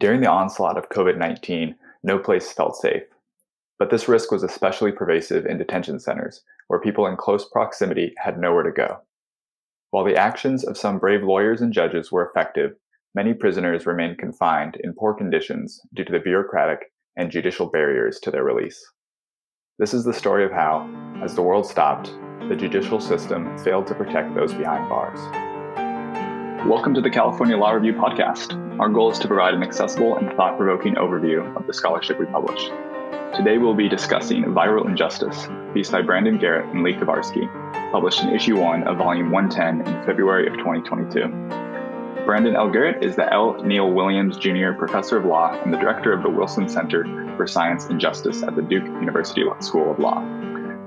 During the onslaught of COVID 19, no place felt safe. But this risk was especially pervasive in detention centers, where people in close proximity had nowhere to go. While the actions of some brave lawyers and judges were effective, many prisoners remained confined in poor conditions due to the bureaucratic and judicial barriers to their release. This is the story of how, as the world stopped, the judicial system failed to protect those behind bars. Welcome to the California Law Review podcast. Our goal is to provide an accessible and thought provoking overview of the scholarship we publish. Today we'll be discussing Viral Injustice, piece by Brandon Garrett and Lee Kovarsky, published in issue 1 of volume 110 in February of 2022. Brandon L. Garrett is the L. Neil Williams Jr. Professor of Law and the Director of the Wilson Center for Science and Justice at the Duke University School of Law.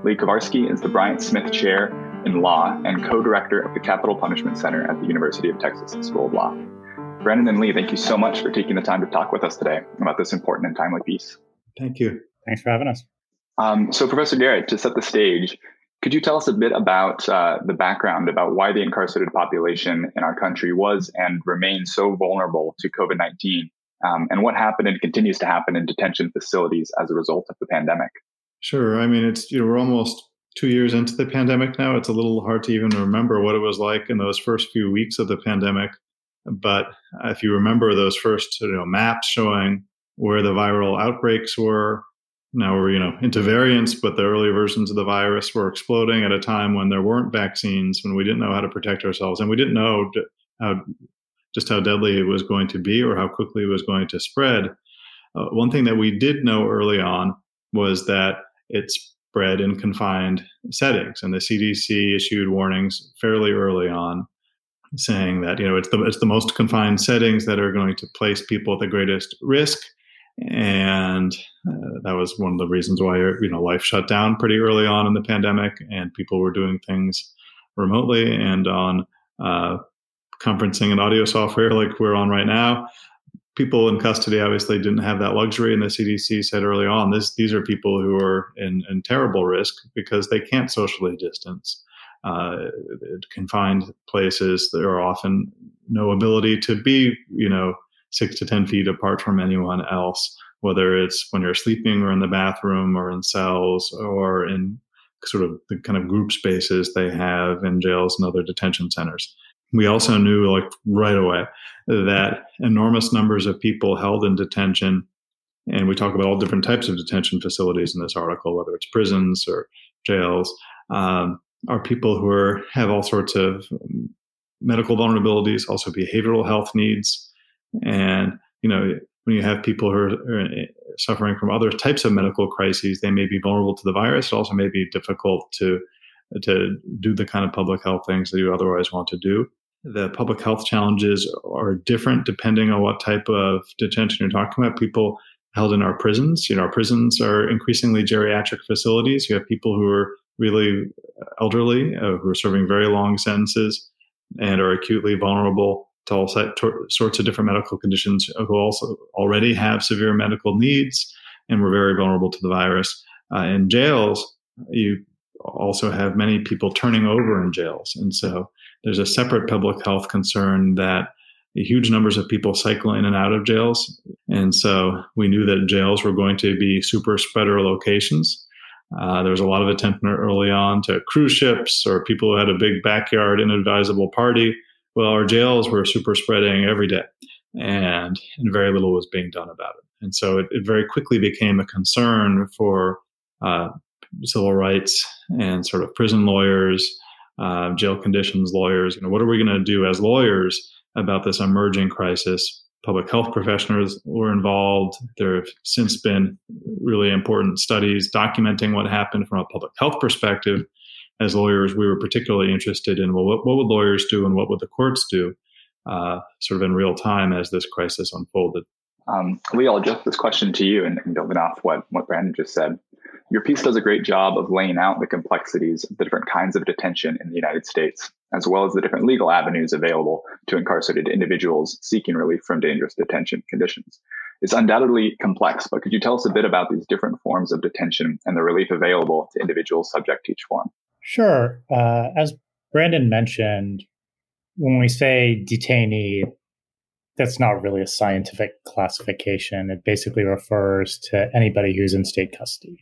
Lee Kovarsky is the Bryant Smith Chair in Law and co director of the Capital Punishment Center at the University of Texas School of Law. Brandon and Lee, thank you so much for taking the time to talk with us today about this important and timely piece. Thank you. Thanks for having us. Um, so, Professor Garrett, to set the stage, could you tell us a bit about uh, the background about why the incarcerated population in our country was and remains so vulnerable to COVID 19, um, and what happened and continues to happen in detention facilities as a result of the pandemic? Sure. I mean, it's you know we're almost two years into the pandemic now, it's a little hard to even remember what it was like in those first few weeks of the pandemic. But if you remember those first you know, maps showing where the viral outbreaks were, now we're you know into variants, but the early versions of the virus were exploding at a time when there weren't vaccines, when we didn't know how to protect ourselves, and we didn't know how just how deadly it was going to be or how quickly it was going to spread. Uh, one thing that we did know early on was that it's bred in confined settings. And the CDC issued warnings fairly early on saying that, you know, it's the, it's the most confined settings that are going to place people at the greatest risk. And uh, that was one of the reasons why, you know, life shut down pretty early on in the pandemic and people were doing things remotely and on uh, conferencing and audio software like we're on right now people in custody obviously didn't have that luxury, and the CDC said early on, this these are people who are in, in terrible risk because they can't socially distance. Uh, confined places, there are often no ability to be, you know, six to ten feet apart from anyone else, whether it's when you're sleeping or in the bathroom or in cells or in sort of the kind of group spaces they have in jails and other detention centers. We also knew like right away that enormous numbers of people held in detention, and we talk about all different types of detention facilities in this article, whether it's prisons or jails, um, are people who are have all sorts of medical vulnerabilities, also behavioral health needs, and you know when you have people who are, suffering from other types of medical crises, they may be vulnerable to the virus. It also may be difficult to to do the kind of public health things that you otherwise want to do the public health challenges are different depending on what type of detention you're talking about. People held in our prisons, you know, our prisons are increasingly geriatric facilities. You have people who are really elderly, uh, who are serving very long sentences and are acutely vulnerable to all sorts of different medical conditions, who also already have severe medical needs and were very vulnerable to the virus. Uh, in jails, you also have many people turning over in jails. And so there's a separate public health concern that huge numbers of people cycle in and out of jails. And so we knew that jails were going to be super spreader locations. Uh, there was a lot of attention early on to cruise ships or people who had a big backyard inadvisable party. Well, our jails were super spreading every day, and, and very little was being done about it. And so it, it very quickly became a concern for uh, civil rights and sort of prison lawyers uh, jail conditions lawyers. You know, what are we going to do as lawyers about this emerging crisis? Public health professionals were involved. There have since been really important studies documenting what happened from a public health perspective. As lawyers, we were particularly interested in well, what, what would lawyers do and what would the courts do, uh, sort of in real time as this crisis unfolded. Um, Lee, I'll this question to you and, and building off what, what Brandon just said. Your piece does a great job of laying out the complexities of the different kinds of detention in the United States, as well as the different legal avenues available to incarcerated individuals seeking relief from dangerous detention conditions. It's undoubtedly complex, but could you tell us a bit about these different forms of detention and the relief available to individuals subject to each form? Sure. Uh, as Brandon mentioned, when we say detainee, that's not really a scientific classification. It basically refers to anybody who's in state custody.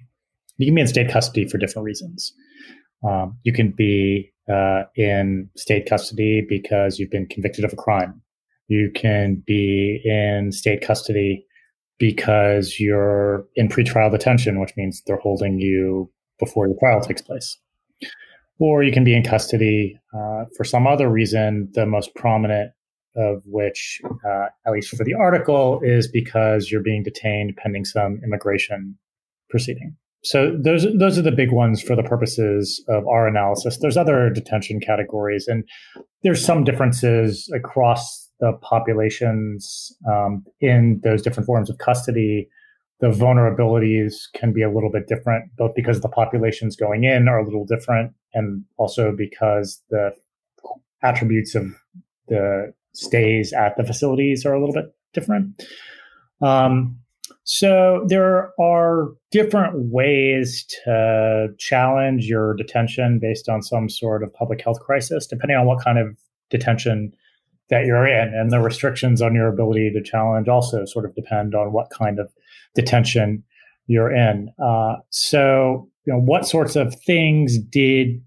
You can be in state custody for different reasons. Um, you can be uh, in state custody because you've been convicted of a crime. You can be in state custody because you're in pretrial detention, which means they're holding you before your trial takes place. Or you can be in custody uh, for some other reason, the most prominent of which, uh, at least for the article, is because you're being detained pending some immigration proceeding. So those those are the big ones for the purposes of our analysis. There's other detention categories, and there's some differences across the populations um, in those different forms of custody. The vulnerabilities can be a little bit different, both because the populations going in are a little different, and also because the attributes of the stays at the facilities are a little bit different. Um, so there are different ways to challenge your detention based on some sort of public health crisis, depending on what kind of detention that you're in. And the restrictions on your ability to challenge also sort of depend on what kind of detention you're in. Uh, so, you know, what sorts of things did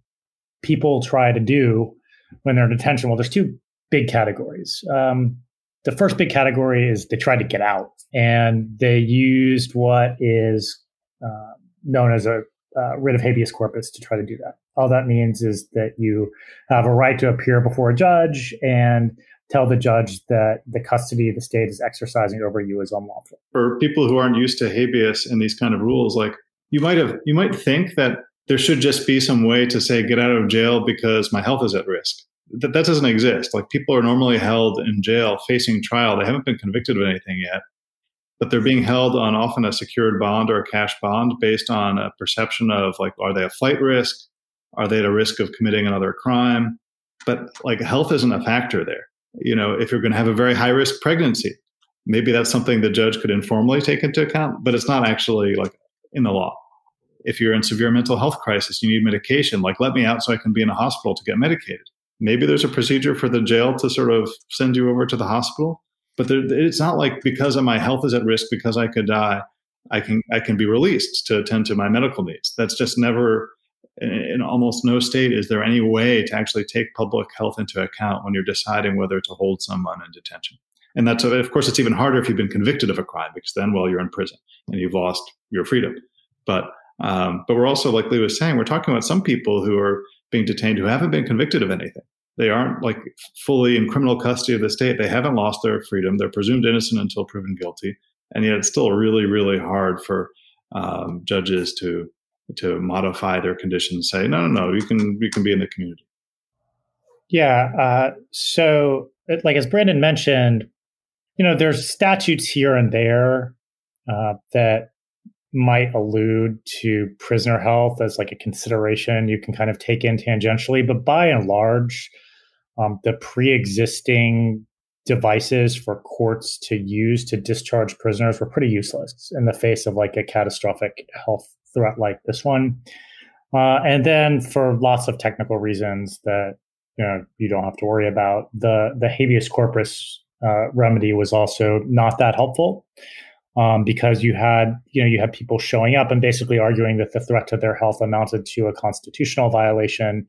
people try to do when they're in detention? Well, there's two big categories. Um, the first big category is they tried to get out and they used what is uh, known as a uh, writ of habeas corpus to try to do that. All that means is that you have a right to appear before a judge and tell the judge that the custody the state is exercising over you is unlawful. For people who aren't used to habeas and these kind of rules, like you might have, you might think that there should just be some way to say get out of jail because my health is at risk that, that doesn't exist. Like people are normally held in jail facing trial. They haven't been convicted of anything yet, but they're being held on often a secured bond or a cash bond based on a perception of like, are they a flight risk? Are they at a risk of committing another crime? But like health isn't a factor there. You know, if you're going to have a very high risk pregnancy, maybe that's something the judge could informally take into account, but it's not actually like in the law. If you're in severe mental health crisis, you need medication, like let me out so I can be in a hospital to get medicated maybe there's a procedure for the jail to sort of send you over to the hospital but there, it's not like because my health is at risk because i could die i can i can be released to attend to my medical needs. That's just never in almost no state is there any way to actually take public health into account when you're deciding whether to hold someone in detention. And that's of course it's even harder if you've been convicted of a crime because then well you're in prison and you've lost your freedom. But um, but we're also like lee was saying we're talking about some people who are being detained who haven't been convicted of anything. They aren't like fully in criminal custody of the state. They haven't lost their freedom. They're presumed innocent until proven guilty. And yet it's still really, really hard for um, judges to to modify their conditions. Say, no, no, no, you can you can be in the community. Yeah. Uh, so, like as Brandon mentioned, you know, there's statutes here and there uh, that might allude to prisoner health as like a consideration you can kind of take in tangentially, but by and large, um, the pre-existing devices for courts to use to discharge prisoners were pretty useless in the face of like a catastrophic health threat like this one. Uh, and then for lots of technical reasons that you know you don't have to worry about, the the habeas corpus uh, remedy was also not that helpful um, because you had you know you had people showing up and basically arguing that the threat to their health amounted to a constitutional violation.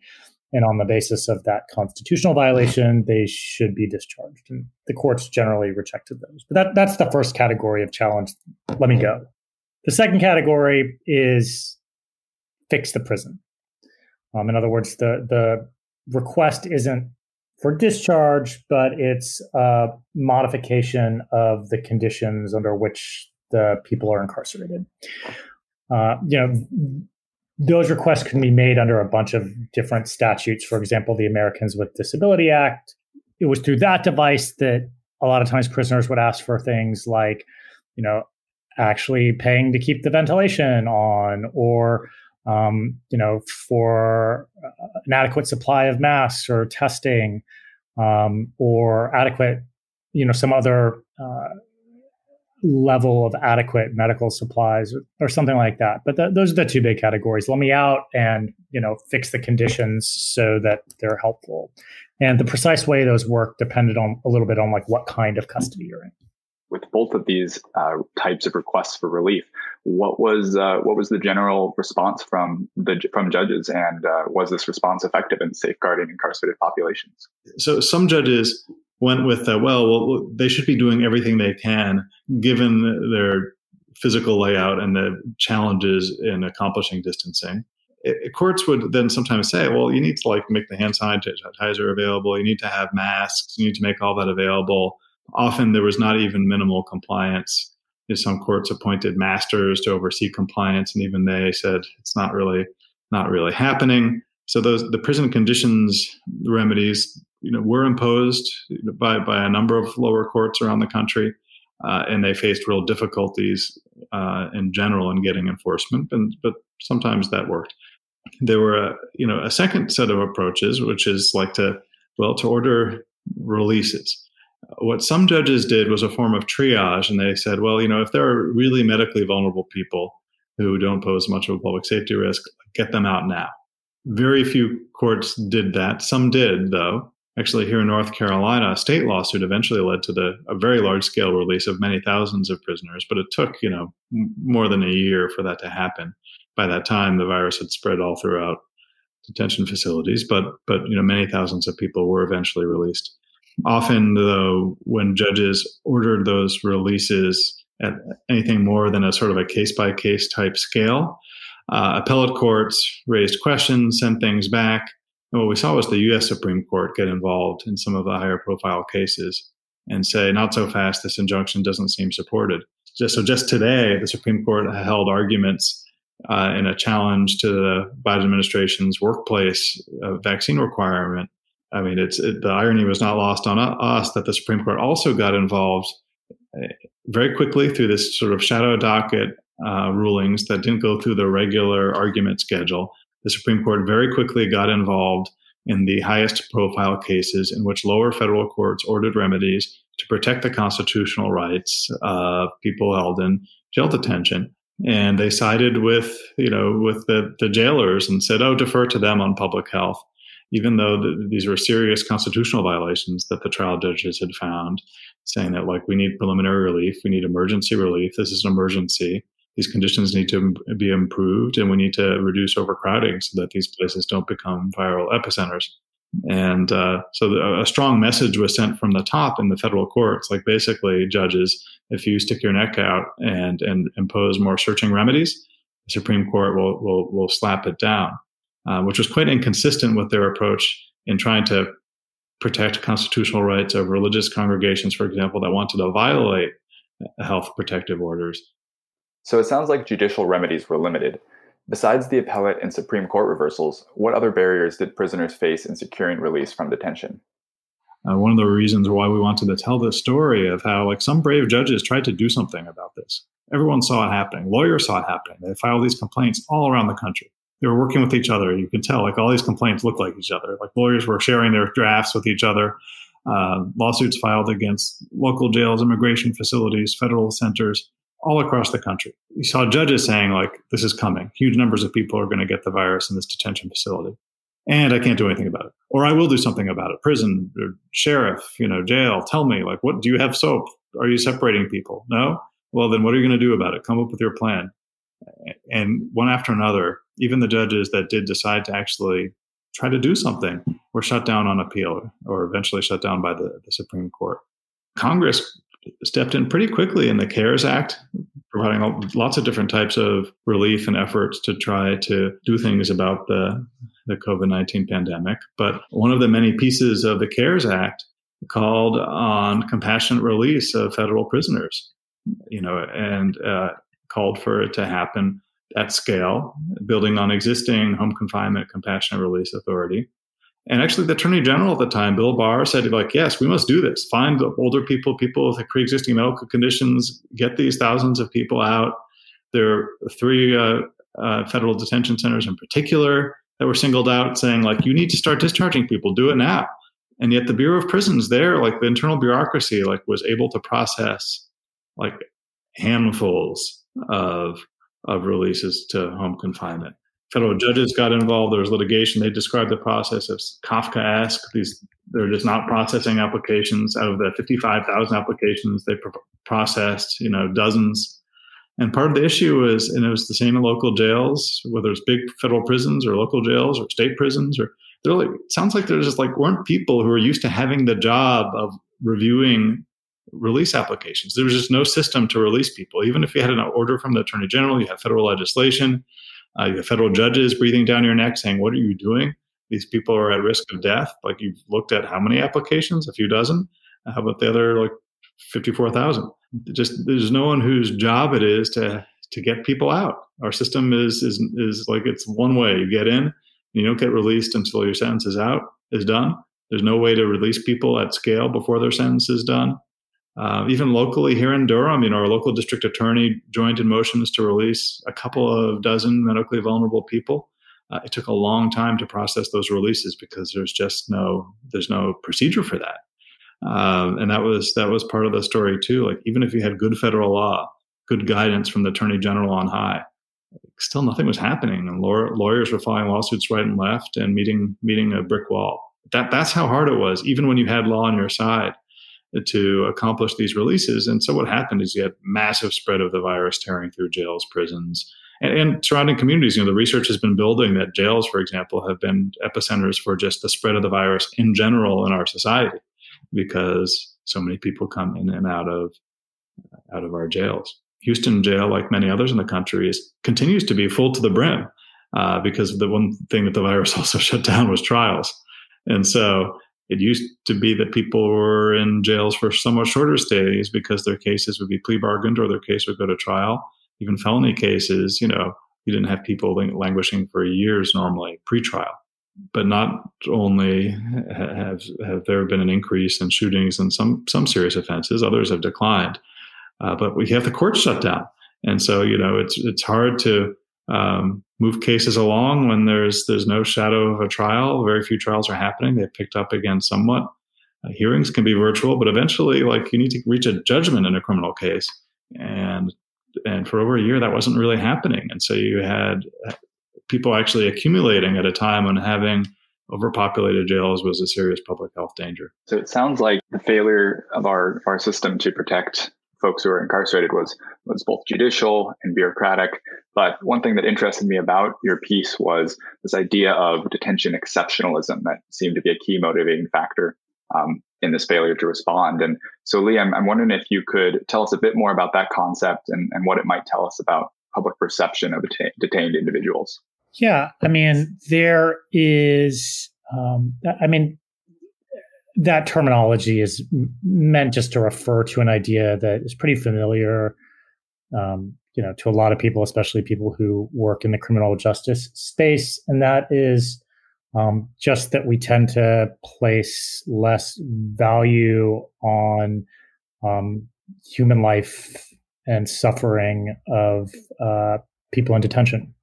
And on the basis of that constitutional violation they should be discharged. And the courts generally rejected those. But that, that's the first category of challenge. Let me go. The second category is fix the prison. Um, in other words the the request isn't for discharge, but it's a modification of the conditions under which the people are incarcerated. Uh, you know, those requests can be made under a bunch of different statutes. For example, the Americans with Disability Act. It was through that device that a lot of times prisoners would ask for things like, you know, actually paying to keep the ventilation on or um, you know, for an adequate supply of masks or testing, um, or adequate, you know, some other uh, level of adequate medical supplies or, or something like that. But th- those are the two big categories: let me out and you know, fix the conditions so that they're helpful. And the precise way those work depended on a little bit on like what kind of custody you're in. With both of these uh, types of requests for relief, what was uh, what was the general response from the from judges, and uh, was this response effective in safeguarding incarcerated populations? So some judges went with, uh, well, well, they should be doing everything they can given their physical layout and the challenges in accomplishing distancing. It, courts would then sometimes say, well, you need to like make the hand sanitizer available. You need to have masks. You need to make all that available. Often there was not even minimal compliance. Some courts appointed masters to oversee compliance, and even they said it's not really not really happening. So those the prison conditions remedies, you know, were imposed by by a number of lower courts around the country uh, and they faced real difficulties uh, in general in getting enforcement. And but sometimes that worked. There were a you know a second set of approaches, which is like to well to order releases. What some judges did was a form of triage, and they said, well, you know, if there are really medically vulnerable people who don't pose much of a public safety risk, get them out now. Very few courts did that. Some did, though actually here in North Carolina, a state lawsuit eventually led to the a very large scale release of many thousands of prisoners. But it took you know more than a year for that to happen. By that time, the virus had spread all throughout detention facilities. But but you know many thousands of people were eventually released. Often, though, when judges ordered those releases at anything more than a sort of a case by case type scale, uh, appellate courts raised questions, sent things back and what we saw was the U.S. Supreme Court get involved in some of the higher profile cases and say, not so fast, this injunction doesn't seem supported. Just, so just today, the Supreme Court held arguments uh, in a challenge to the Biden administration's workplace uh, vaccine requirement. I mean, it's it, the irony was not lost on us that the Supreme Court also got involved uh, very quickly through this sort of shadow docket uh, rulings that didn't go through the regular argument schedule the Supreme Court very quickly got involved in the highest profile cases in which lower federal courts ordered remedies to protect the constitutional rights of people held in jail detention. And they sided with, you know, with the, the jailers and said, oh, defer to them on public health, even though the, these were serious constitutional violations that the trial judges had found, saying that, like, we need preliminary relief, we need emergency relief, this is an emergency these conditions need to be improved and we need to reduce overcrowding so that these places don't become viral epicenters. And uh, so the, a strong message was sent from the top in the federal courts, like basically judges, if you stick your neck out and, and impose more searching remedies, the Supreme Court will, will, will slap it down, uh, which was quite inconsistent with their approach in trying to protect constitutional rights of religious congregations, for example, that wanted to violate health protective orders. So it sounds like judicial remedies were limited. Besides the appellate and Supreme Court reversals, what other barriers did prisoners face in securing release from detention? Uh, one of the reasons why we wanted to tell this story of how, like, some brave judges tried to do something about this. Everyone saw it happening. Lawyers saw it happening. They filed these complaints all around the country. They were working with each other. You could tell, like, all these complaints looked like each other. Like, lawyers were sharing their drafts with each other. Uh, lawsuits filed against local jails, immigration facilities, federal centers all across the country. You saw judges saying, like, this is coming. Huge numbers of people are going to get the virus in this detention facility. And I can't do anything about it. Or I will do something about it. Prison, sheriff, you know, jail, tell me, like, what do you have soap? Are you separating people? No? Well, then what are you going to do about it? Come up with your plan. And one after another, even the judges that did decide to actually try to do something were shut down on appeal or eventually shut down by the, the Supreme Court. Congress stepped in pretty quickly in the CARES Act, providing lots of different types of relief and efforts to try to do things about the, the COVID 19 pandemic. But one of the many pieces of the CARES Act called on compassionate release of federal prisoners, you know, and uh, called for it to happen at scale, building on existing home confinement compassionate release authority. And actually, the attorney general at the time, Bill Barr, said, like, yes, we must do this. Find older people, people with pre-existing medical conditions, get these thousands of people out. There are three uh, uh, federal detention centers in particular that were singled out, saying, like, you need to start discharging people. Do it now. And yet, the Bureau of Prisons, there, like the internal bureaucracy, like was able to process like handfuls of of releases to home confinement federal hmm. judges got involved. There was litigation. They described the process as Kafkaesque. These they're just not processing applications. Out of the 55,000 applications they processed, you know, dozens. And part of the issue is, and it was the same in local jails, whether it's big federal prisons or local jails or state prisons, or they're like, sounds like there's just like weren't people who are used to having the job of reviewing release applications. There was just no system to release people. Even if you had an order from the attorney general, you have federal legislation, uh, you have federal judges breathing down your neck saying, "What are you doing?" These people are at risk of death. Like you've looked at how many applications? A few dozen. How about the other like fifty-four thousand? Just there's no one whose job it is to to get people out. Our system is is is like it's one way. You get in, you don't get released until your sentence is out is done. There's no way to release people at scale before their sentence is done. Uh, even locally here in Durham, you know, our local district attorney joined in motions to release a couple of dozen medically vulnerable people. Uh, it took a long time to process those releases because there's just no there's no procedure for that. Um, and that was that was part of the story too. Like even if you had good federal law, good guidance from the attorney general on high, still nothing was happening, and lawyers were filing lawsuits right and left and meeting meeting a brick wall. That that's how hard it was, even when you had law on your side to accomplish these releases. And so what happened is you had massive spread of the virus tearing through jails, prisons, and, and, surrounding communities. You know, the research has been building that jails, for example, have been epicenters for just the spread of the virus in general in our society because so many people come in and out of out of our jails. Houston jail, like many others in the country, is continues to be full to the brim uh, because the one thing that the virus also shut down was trials, and so it used to be that people were in jails for somewhat shorter stays because their cases would be plea bargained or their case would go to trial. Even felony cases, you know, you didn't have people languishing for years normally pre-trial. But not only have have there been an increase in shootings and some some serious offenses, others have declined. Uh, but we have the courts shut down, and so you know it's it's hard to um, move cases along when there's there's no shadow of a trial. Very few trials are happening. They've picked up again somewhat. Uh, hearings can be virtual, but eventually, like you need to reach a judgment in a criminal case, and and for over a year that wasn't really happening. And so you had uh, people actually accumulating at a time when having overpopulated jails was a serious public health danger. So it sounds like the failure of our, our system to protect folks who are incarcerated was was both judicial and bureaucratic. But one thing that interested me about your piece was this idea of detention exceptionalism that seemed to be a key motivating factor um, in this failure to respond. And so, Lee, I'm, I'm wondering if you could tell us a bit more about that concept and, and what it might tell us about public perception of deta- detained individuals. Yeah, I mean, there is, um, I mean, that terminology is meant just to refer to an idea that is pretty familiar, um, you know, to a lot of people, especially people who work in the criminal justice space, and that is um, just that we tend to place less value on um, human life and suffering of uh, people in detention,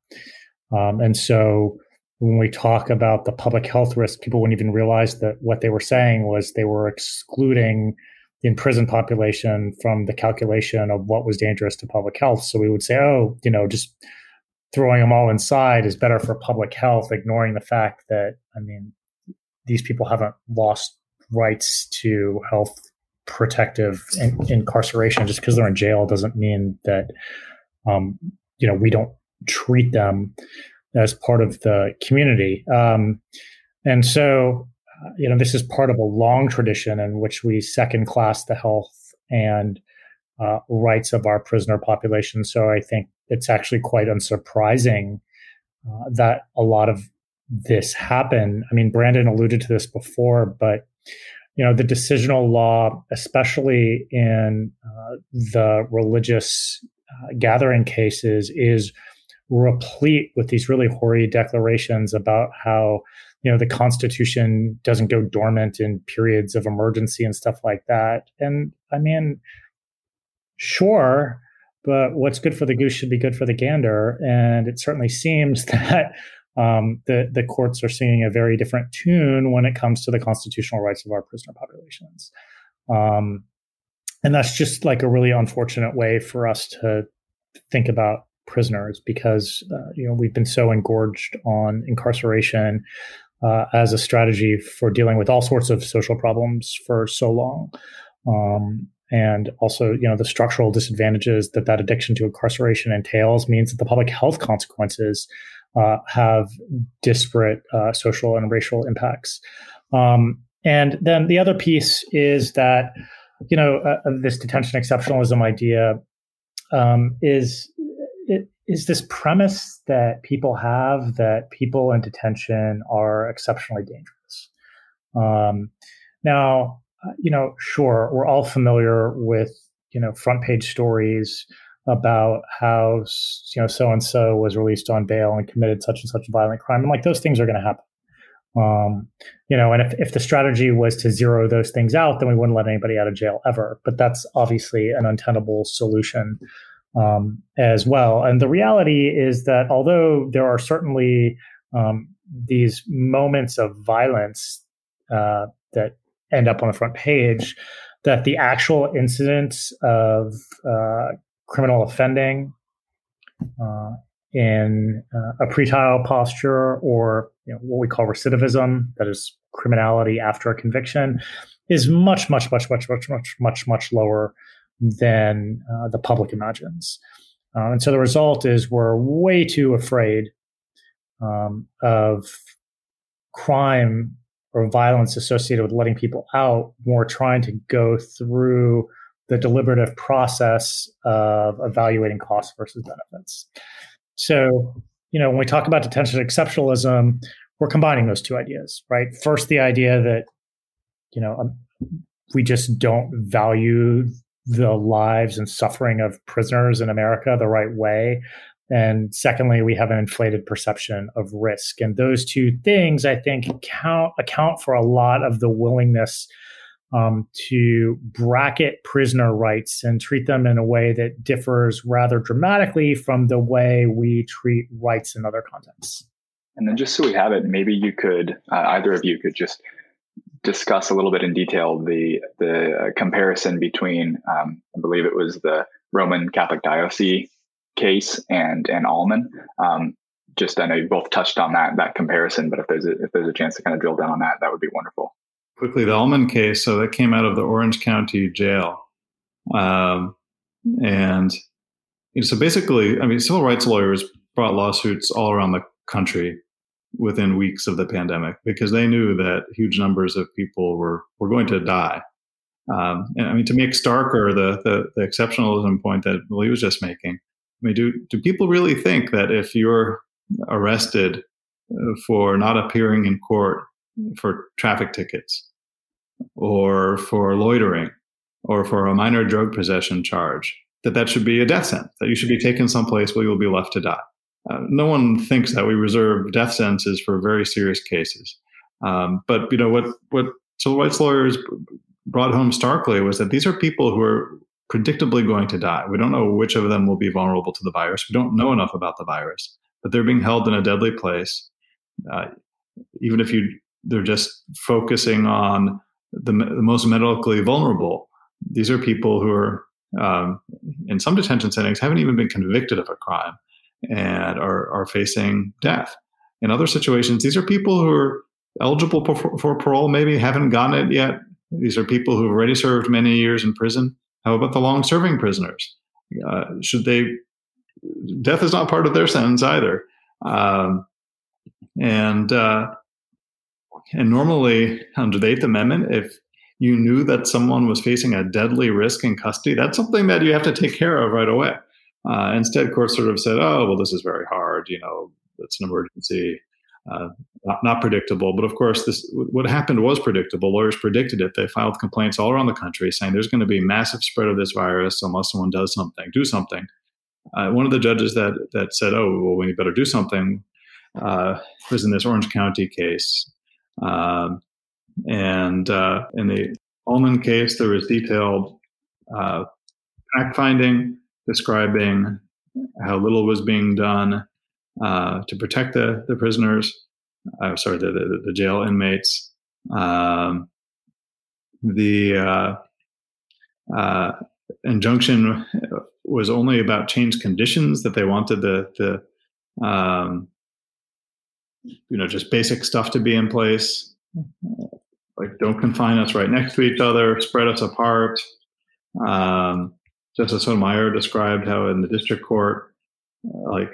um, and so when we talk about the public health risk, people wouldn't even realize that what they were saying was they were excluding the imprisoned population from the calculation of what was dangerous to public health. So we would say, oh, you know, just throwing them all inside is better for public health, ignoring the fact that, I mean, these people haven't lost rights to health protective in- incarceration. Just because they're in jail doesn't mean that, um, you know, we don't treat them as part of the community. Um, and so, uh, you know, this is part of a long tradition in which we second class the health and uh, rights of our prisoner population. So I think it's actually quite unsurprising uh, that a lot of this happened. I mean, Brandon alluded to this before, but you know, the decisional law, especially in uh, the religious uh, gathering cases, is replete with these really hoary declarations about how you know the constitution doesn't go dormant in periods of emergency and stuff like that. And i mean sure but what's good for the goose should be good for the gander. And it certainly seems that um, the the courts are singing a very different tune when it comes to the constitutional rights of our prisoner populations. Um, and that's just like a really unfortunate way for us to think about prisoners because uh, you know we've been so engorged on incarceration uh, as a strategy for dealing with all sorts of social problems for so long. Um, and also, you know, the structural disadvantages that that addiction to incarceration entails means that the public health consequences uh, have disparate uh, social and racial impacts. Um, and then the other piece is that, you know, uh, this detention exceptionalism idea um, is it, is this premise that people have that people in detention are exceptionally dangerous. Um, now, uh, you know, sure, we're all familiar with you know front page stories about how you know so and so was released on bail and committed such and such a violent crime, and like those things are going to happen. Um, you know, and if, if the strategy was to zero those things out, then we wouldn't let anybody out of jail ever. But that's obviously an untenable solution um, as well. And the reality is that although there are certainly um, these moments of violence uh, that end up on the front page, that the actual incidents of uh, criminal offending uh, in uh, a pretrial posture or you know, what we call recidivism, that is criminality after a conviction, is much, much, much, much, much, much, much, much lower than uh, the public imagines. Uh, and so the result is we're way too afraid um, of crime or violence associated with letting people out. We're trying to go through the deliberative process of evaluating costs versus benefits. So, you know, when we talk about detention exceptionalism, we're combining those two ideas, right? First, the idea that, you know, um, we just don't value the lives and suffering of prisoners in America the right way. And secondly, we have an inflated perception of risk. And those two things, I think, account, account for a lot of the willingness um, to bracket prisoner rights and treat them in a way that differs rather dramatically from the way we treat rights in other contexts. And then, just so we have it, maybe you could, uh, either of you could just discuss a little bit in detail the the comparison between, um, I believe it was the Roman Catholic diocese case and and Ahlman. Um, just I know you both touched on that that comparison, but if there's a, if there's a chance to kind of drill down on that, that would be wonderful. Quickly, the Ahlman case. So that came out of the Orange County Jail, um, and you know, so basically, I mean, civil rights lawyers brought lawsuits all around the country within weeks of the pandemic because they knew that huge numbers of people were were going to die. Um, and I mean, to make starker the, the, the exceptionalism point that Lee was just making, I mean, do do people really think that if you're arrested uh, for not appearing in court for traffic tickets, or for loitering, or for a minor drug possession charge, that that should be a death sentence? That you should be taken someplace where you'll be left to die? Uh, no one thinks that we reserve death sentences for very serious cases. Um, but you know what what civil rights lawyers brought home starkly was that these are people who are predictably going to die. We don't know which of them will be vulnerable to the virus. We don't know enough about the virus, but they're being held in a deadly place. Uh, even if you they're just focusing on the, the most medically vulnerable. These are people who are um, in some detention settings haven't even been convicted of a crime and are, are facing death. In other situations, these are people who are eligible for, for parole, maybe haven't gotten it yet. These are people who have already served many years in prison. How about the long serving prisoners? Uh, should they? Death is not part of their sentence either. Um, and uh, and normally under the Eighth Amendment, if you knew that someone was facing a deadly risk in custody, that's something that you have to take care of right away. Uh, instead, courts sort of said, "Oh, well, this is very hard. You know, it's an emergency, uh, not, not, predictable." But of course, this what happened was predictable. Lawyers predicted it. They filed complaints all around the country saying there's going to be massive spread of this virus unless someone does something. Do something. Uh, one of the judges that that said, "Oh, well, we better do something," uh, was in this Orange County case, um, and uh, in the Ahlman case, there was detailed uh, fact finding describing how little was being done uh, to protect the, the prisoners, uh, sorry, the, the, the, jail inmates. Um, the uh, uh injunction was only about change conditions that they wanted the the um, you know just basic stuff to be in place like don't confine us right next to each other spread us apart um, justice sotomayor described how in the district court uh, like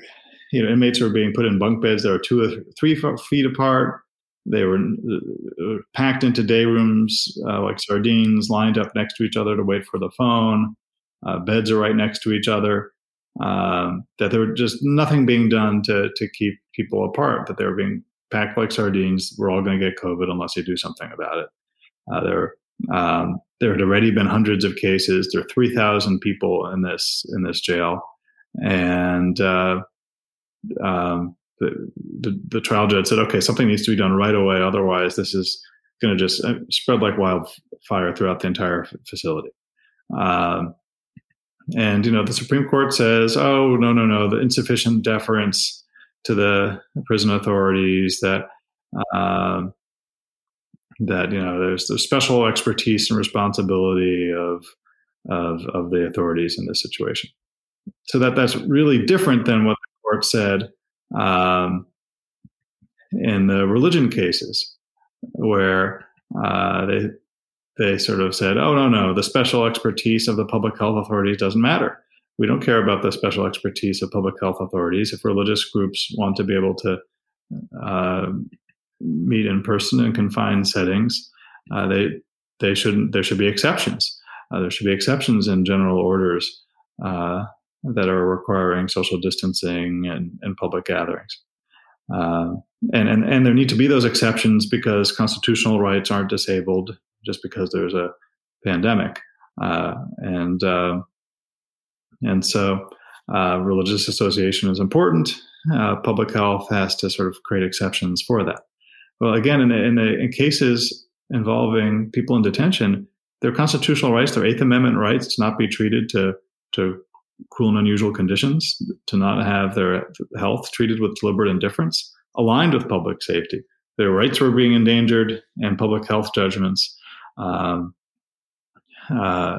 you know inmates were being put in bunk beds that were two or three feet apart they were uh, packed into day rooms uh, like sardines lined up next to each other to wait for the phone uh, beds are right next to each other um, that there was just nothing being done to to keep people apart. That they were being packed like sardines. We're all going to get COVID unless you do something about it. Uh, there, um, there had already been hundreds of cases. There are three thousand people in this in this jail, and uh, um, the, the, the trial judge said, "Okay, something needs to be done right away. Otherwise, this is going to just uh, spread like wildfire throughout the entire facility." Um, and you know, the Supreme Court says, "Oh, no, no, no, the insufficient deference to the prison authorities that." Uh, that you know there's the special expertise and responsibility of, of of the authorities in this situation so that that's really different than what the court said um, in the religion cases where uh, they they sort of said, oh, no, no, the special expertise of the public health authorities doesn't matter. We don't care about the special expertise of public health authorities. If religious groups want to be able to uh, meet in person in confined settings, uh, they they shouldn't. There should be exceptions. Uh, there should be exceptions in general orders uh, that are requiring social distancing and, and public gatherings. Uh, and, and and there need to be those exceptions because constitutional rights aren't disabled just because there's a pandemic. Uh, and uh, and so religious association is important. Public health has to sort of create exceptions for that. Well, again, in, the, in, the, in cases involving people in detention, their constitutional rights, their Eighth Amendment rights to not be treated to to cruel and unusual conditions, to not have their health treated with deliberate indifference, aligned with public safety. Their rights were being endangered, and public health judgments um, uh,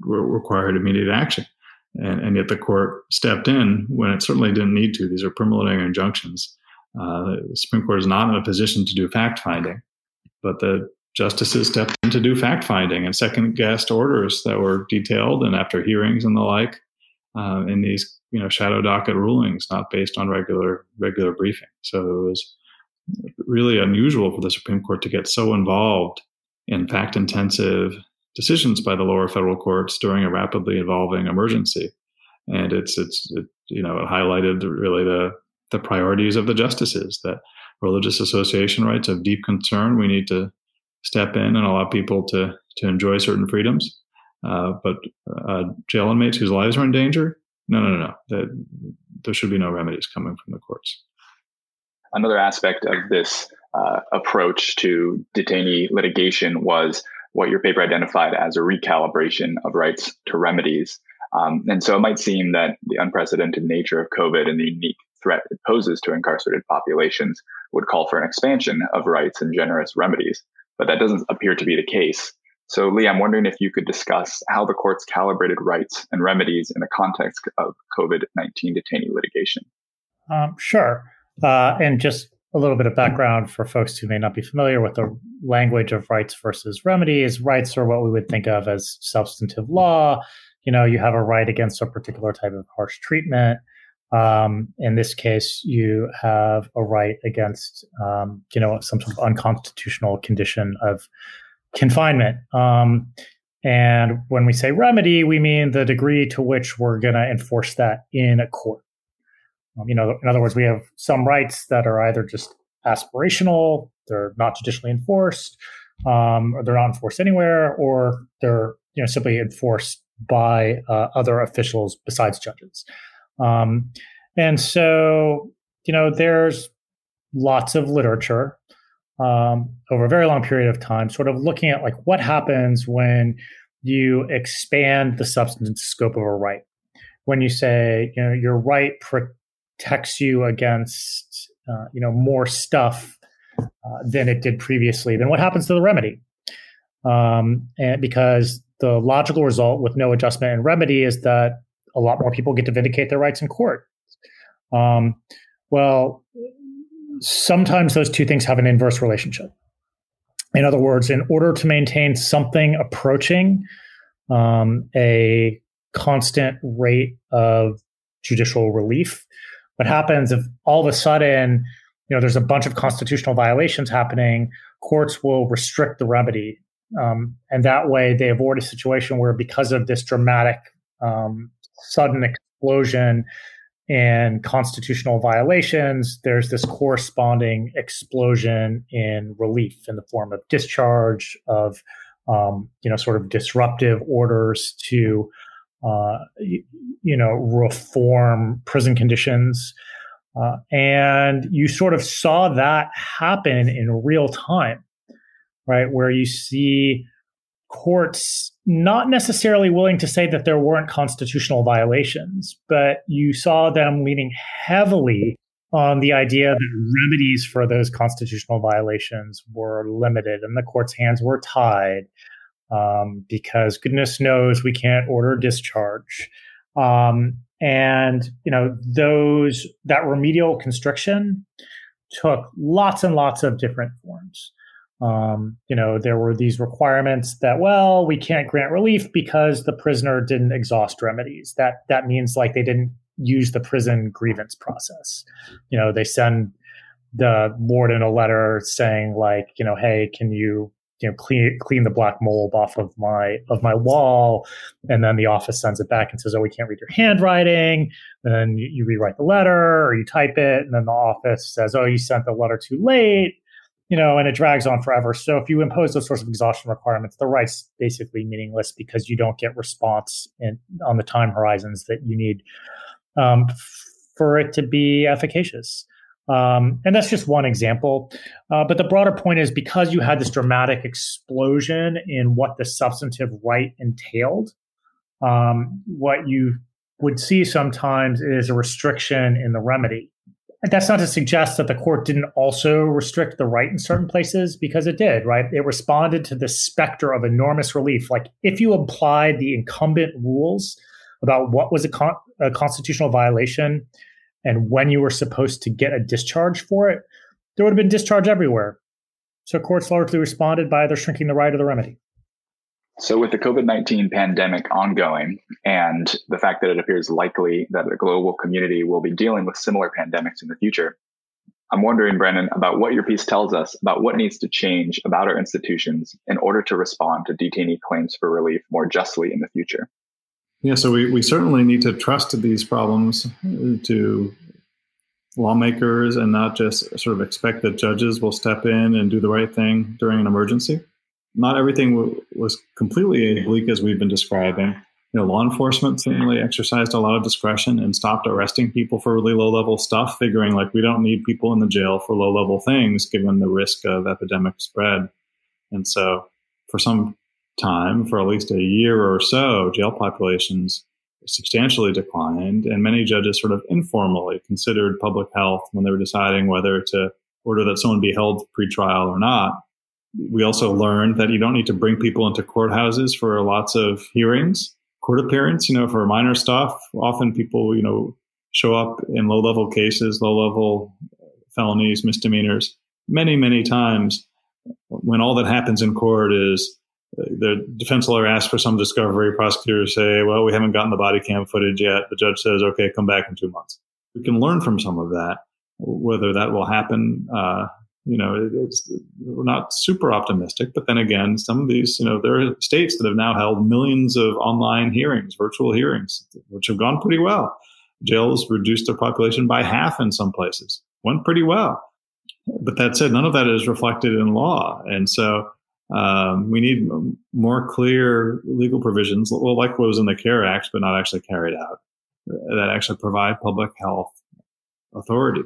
required immediate action. And, and, yet the court stepped in when it certainly didn't need to. These are preliminary injunctions. Uh, the Supreme Court is not in a position to do fact finding, but the justices stepped in to do fact finding and second guessed orders that were detailed and after hearings and the like uh, in these you know shadow docket rulings, not based on regular regular briefing. So it was really unusual for the Supreme Court to get so involved in fact intensive decisions by the lower federal courts during a rapidly evolving emergency. And it's, it's, it, you know, it highlighted really the, the priorities of the justices that religious association rights of deep concern. We need to step in and allow people to, to enjoy certain freedoms. Uh, but uh, jail inmates whose lives are in danger, no, no, no, no. That, there should be no remedies coming from the courts. Another aspect of this uh, approach to detainee litigation was what your paper identified as a recalibration of rights to remedies. Um, and so it might seem that the unprecedented nature of COVID and the unique threat it poses to incarcerated populations would call for an expansion of rights and generous remedies. But that doesn't appear to be the case. So, Lee, I'm wondering if you could discuss how the courts calibrated rights and remedies in the context of COVID 19 detainee litigation. Um, sure. Uh, and just a little bit of background for folks who may not be familiar with the language of rights versus remedies. Rights are what we would think of as substantive law. You know, you have a right against a particular type of harsh treatment. Um, in this case, you have a right against, um, you know, some sort of unconstitutional condition of confinement. Um, and when we say remedy, we mean the degree to which we're going to enforce that in a court. Um, you know, in other words, we have some rights that are either just aspirational, they're not judicially enforced, um, or they're not enforced anywhere, or they're you know simply enforced by uh, other officials besides judges. Um, and so, you know, there's lots of literature um, over a very long period of time, sort of looking at like what happens when you expand the substance and scope of a right. When you say, you know, your right protects you against uh, you know more stuff uh, than it did previously, then what happens to the remedy? Um, and because the logical result with no adjustment and remedy is that a lot more people get to vindicate their rights in court. Um, well, sometimes those two things have an inverse relationship. In other words, in order to maintain something approaching um, a constant rate of judicial relief, what happens if all of a sudden, you know, there's a bunch of constitutional violations happening? Courts will restrict the remedy, um, and that way they avoid a situation where, because of this dramatic, um, sudden explosion in constitutional violations, there's this corresponding explosion in relief in the form of discharge of, um, you know, sort of disruptive orders to, uh, you, know, reform prison conditions. Uh, and you sort of saw that happen in real time, right? Where you see courts not necessarily willing to say that there weren't constitutional violations, but you saw them leaning heavily on the idea that remedies for those constitutional violations were limited and the court's hands were tied um, because goodness knows we can't order discharge. Um, and you know those that remedial constriction took lots and lots of different forms. Um, you know, there were these requirements that, well, we can't grant relief because the prisoner didn't exhaust remedies. That that means like they didn't use the prison grievance process. You know, they send the warden a letter saying like, you know, hey, can you you know clean clean the black mold off of my of my wall and then the office sends it back and says oh we can't read your handwriting and then you, you rewrite the letter or you type it and then the office says oh you sent the letter too late you know, and it drags on forever. So if you impose those sorts of exhaustion requirements, the right's basically meaningless because you don't get response in, on the time horizons that you need um, for it to be efficacious. Um, and that's just one example. Uh, but the broader point is because you had this dramatic explosion in what the substantive right entailed, um, what you would see sometimes is a restriction in the remedy that's not to suggest that the court didn't also restrict the right in certain places because it did, right? It responded to the specter of enormous relief. Like if you applied the incumbent rules about what was a, con- a constitutional violation and when you were supposed to get a discharge for it, there would have been discharge everywhere. So courts largely responded by either shrinking the right or the remedy. So, with the COVID 19 pandemic ongoing and the fact that it appears likely that the global community will be dealing with similar pandemics in the future, I'm wondering, Brandon, about what your piece tells us about what needs to change about our institutions in order to respond to detainee claims for relief more justly in the future. Yeah, so we, we certainly need to trust these problems uh, to lawmakers and not just sort of expect that judges will step in and do the right thing during an emergency not everything w- was completely bleak as we've been describing. You know, law enforcement certainly exercised a lot of discretion and stopped arresting people for really low level stuff, figuring like we don't need people in the jail for low level things given the risk of epidemic spread. And so, for some time, for at least a year or so, jail populations substantially declined, and many judges sort of informally considered public health when they were deciding whether to order that someone be held pretrial or not we also learned that you don't need to bring people into courthouses for lots of hearings, court appearance, you know, for minor stuff. Often people, you know, show up in low level cases, low level felonies, misdemeanors, many, many times when all that happens in court is uh, the defense lawyer asks for some discovery. Prosecutors say, well, we haven't gotten the body cam footage yet. The judge says, okay, come back in two months. We can learn from some of that. Whether that will happen uh, you know, it's, we're not super optimistic. But then again, some of these, you know, there are states that have now held millions of online hearings, virtual hearings, which have gone pretty well. Jails reduced their population by half in some places, went pretty well. But that said, none of that is reflected in law. And so um, we need more clear legal provisions, well, like what was in the CARE Act, but not actually carried out, that actually provide public health authority.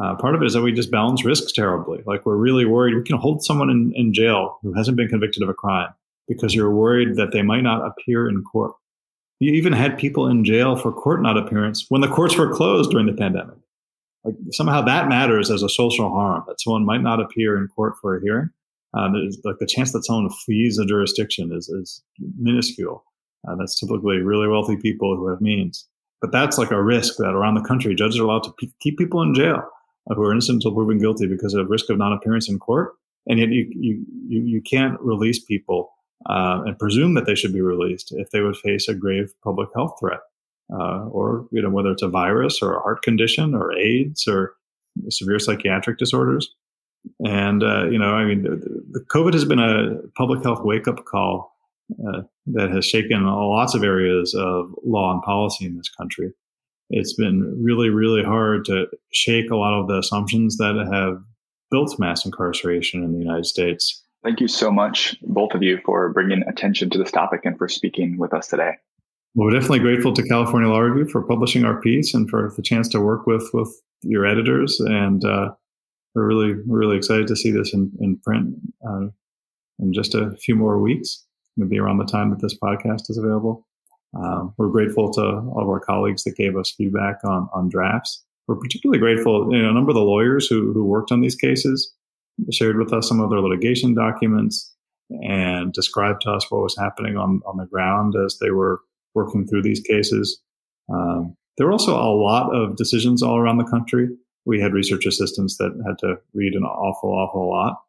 Uh, part of it is that we just balance risks terribly. Like we're really worried we can hold someone in, in jail who hasn't been convicted of a crime because you're worried that they might not appear in court. You even had people in jail for court not appearance when the courts were closed during the pandemic. Like somehow that matters as a social harm that someone might not appear in court for a hearing. uh, like the chance that someone flees a jurisdiction is, is minuscule. Uh, that's typically really wealthy people who have means. But that's like a risk that around the country, judges are allowed to keep people in jail who are innocent until proven guilty because of risk of non-appearance in court. And yet you, you, you, can't release people uh, and presume that they should be released if they would face a grave public health threat. Uh, or you know whether it's a virus or a heart condition or AIDS or severe psychiatric disorders. And uh, you know, I mean, the COVID has been a public health wake up call uh, that has shaken lots of areas of law and policy in this country. It's been really, really hard to shake a lot of the assumptions that have built mass incarceration in the United States. Thank you so much, both of you, for bringing attention to this topic and for speaking with us today. Well, we're definitely grateful to California Law Review for publishing our piece and for the chance to work with with your editors. And uh, we're really, really excited to see this in, in print uh, in just a few more weeks maybe around the time that this podcast is available. Um, we're grateful to all of our colleagues that gave us feedback on, on drafts. We're particularly grateful, you know, a number of the lawyers who, who worked on these cases shared with us some of their litigation documents and described to us what was happening on, on the ground as they were working through these cases. Um, there were also a lot of decisions all around the country. We had research assistants that had to read an awful, awful lot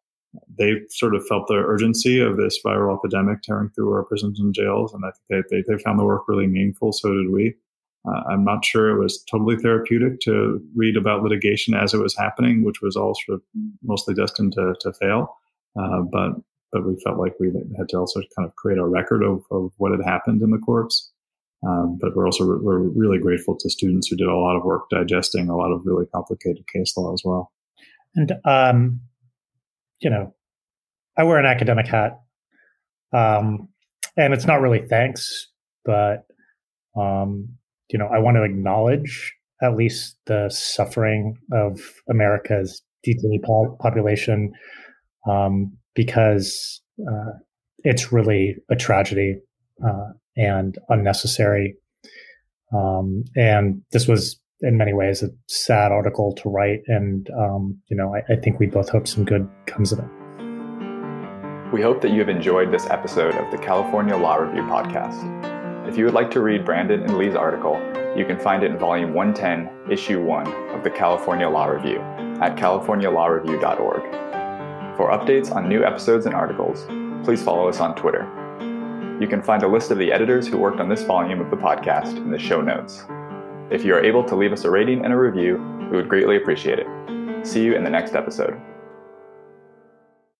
they sort of felt the urgency of this viral epidemic tearing through our prisons and jails, and I think they, they, they found the work really meaningful. So did we. Uh, I'm not sure it was totally therapeutic to read about litigation as it was happening, which was all sort of mostly destined to, to fail. Uh, but but we felt like we had to also kind of create a record of, of what had happened in the courts. Um, but we're also re- we're really grateful to students who did a lot of work digesting a lot of really complicated case law as well. And um, you know, I wear an academic hat. Um, and it's not really thanks, but, um, you know, I want to acknowledge at least the suffering of America's detainee po- population um, because uh, it's really a tragedy uh, and unnecessary. Um, and this was in many ways a sad article to write, and um, you know I, I think we both hope some good comes of it. We hope that you have enjoyed this episode of the California Law Review podcast. If you would like to read Brandon and Lee's article, you can find it in Volume 110, Issue 1 of the California Law Review at californialawreview.org. For updates on new episodes and articles, please follow us on Twitter. You can find a list of the editors who worked on this volume of the podcast in the show notes. If you are able to leave us a rating and a review, we would greatly appreciate it. See you in the next episode.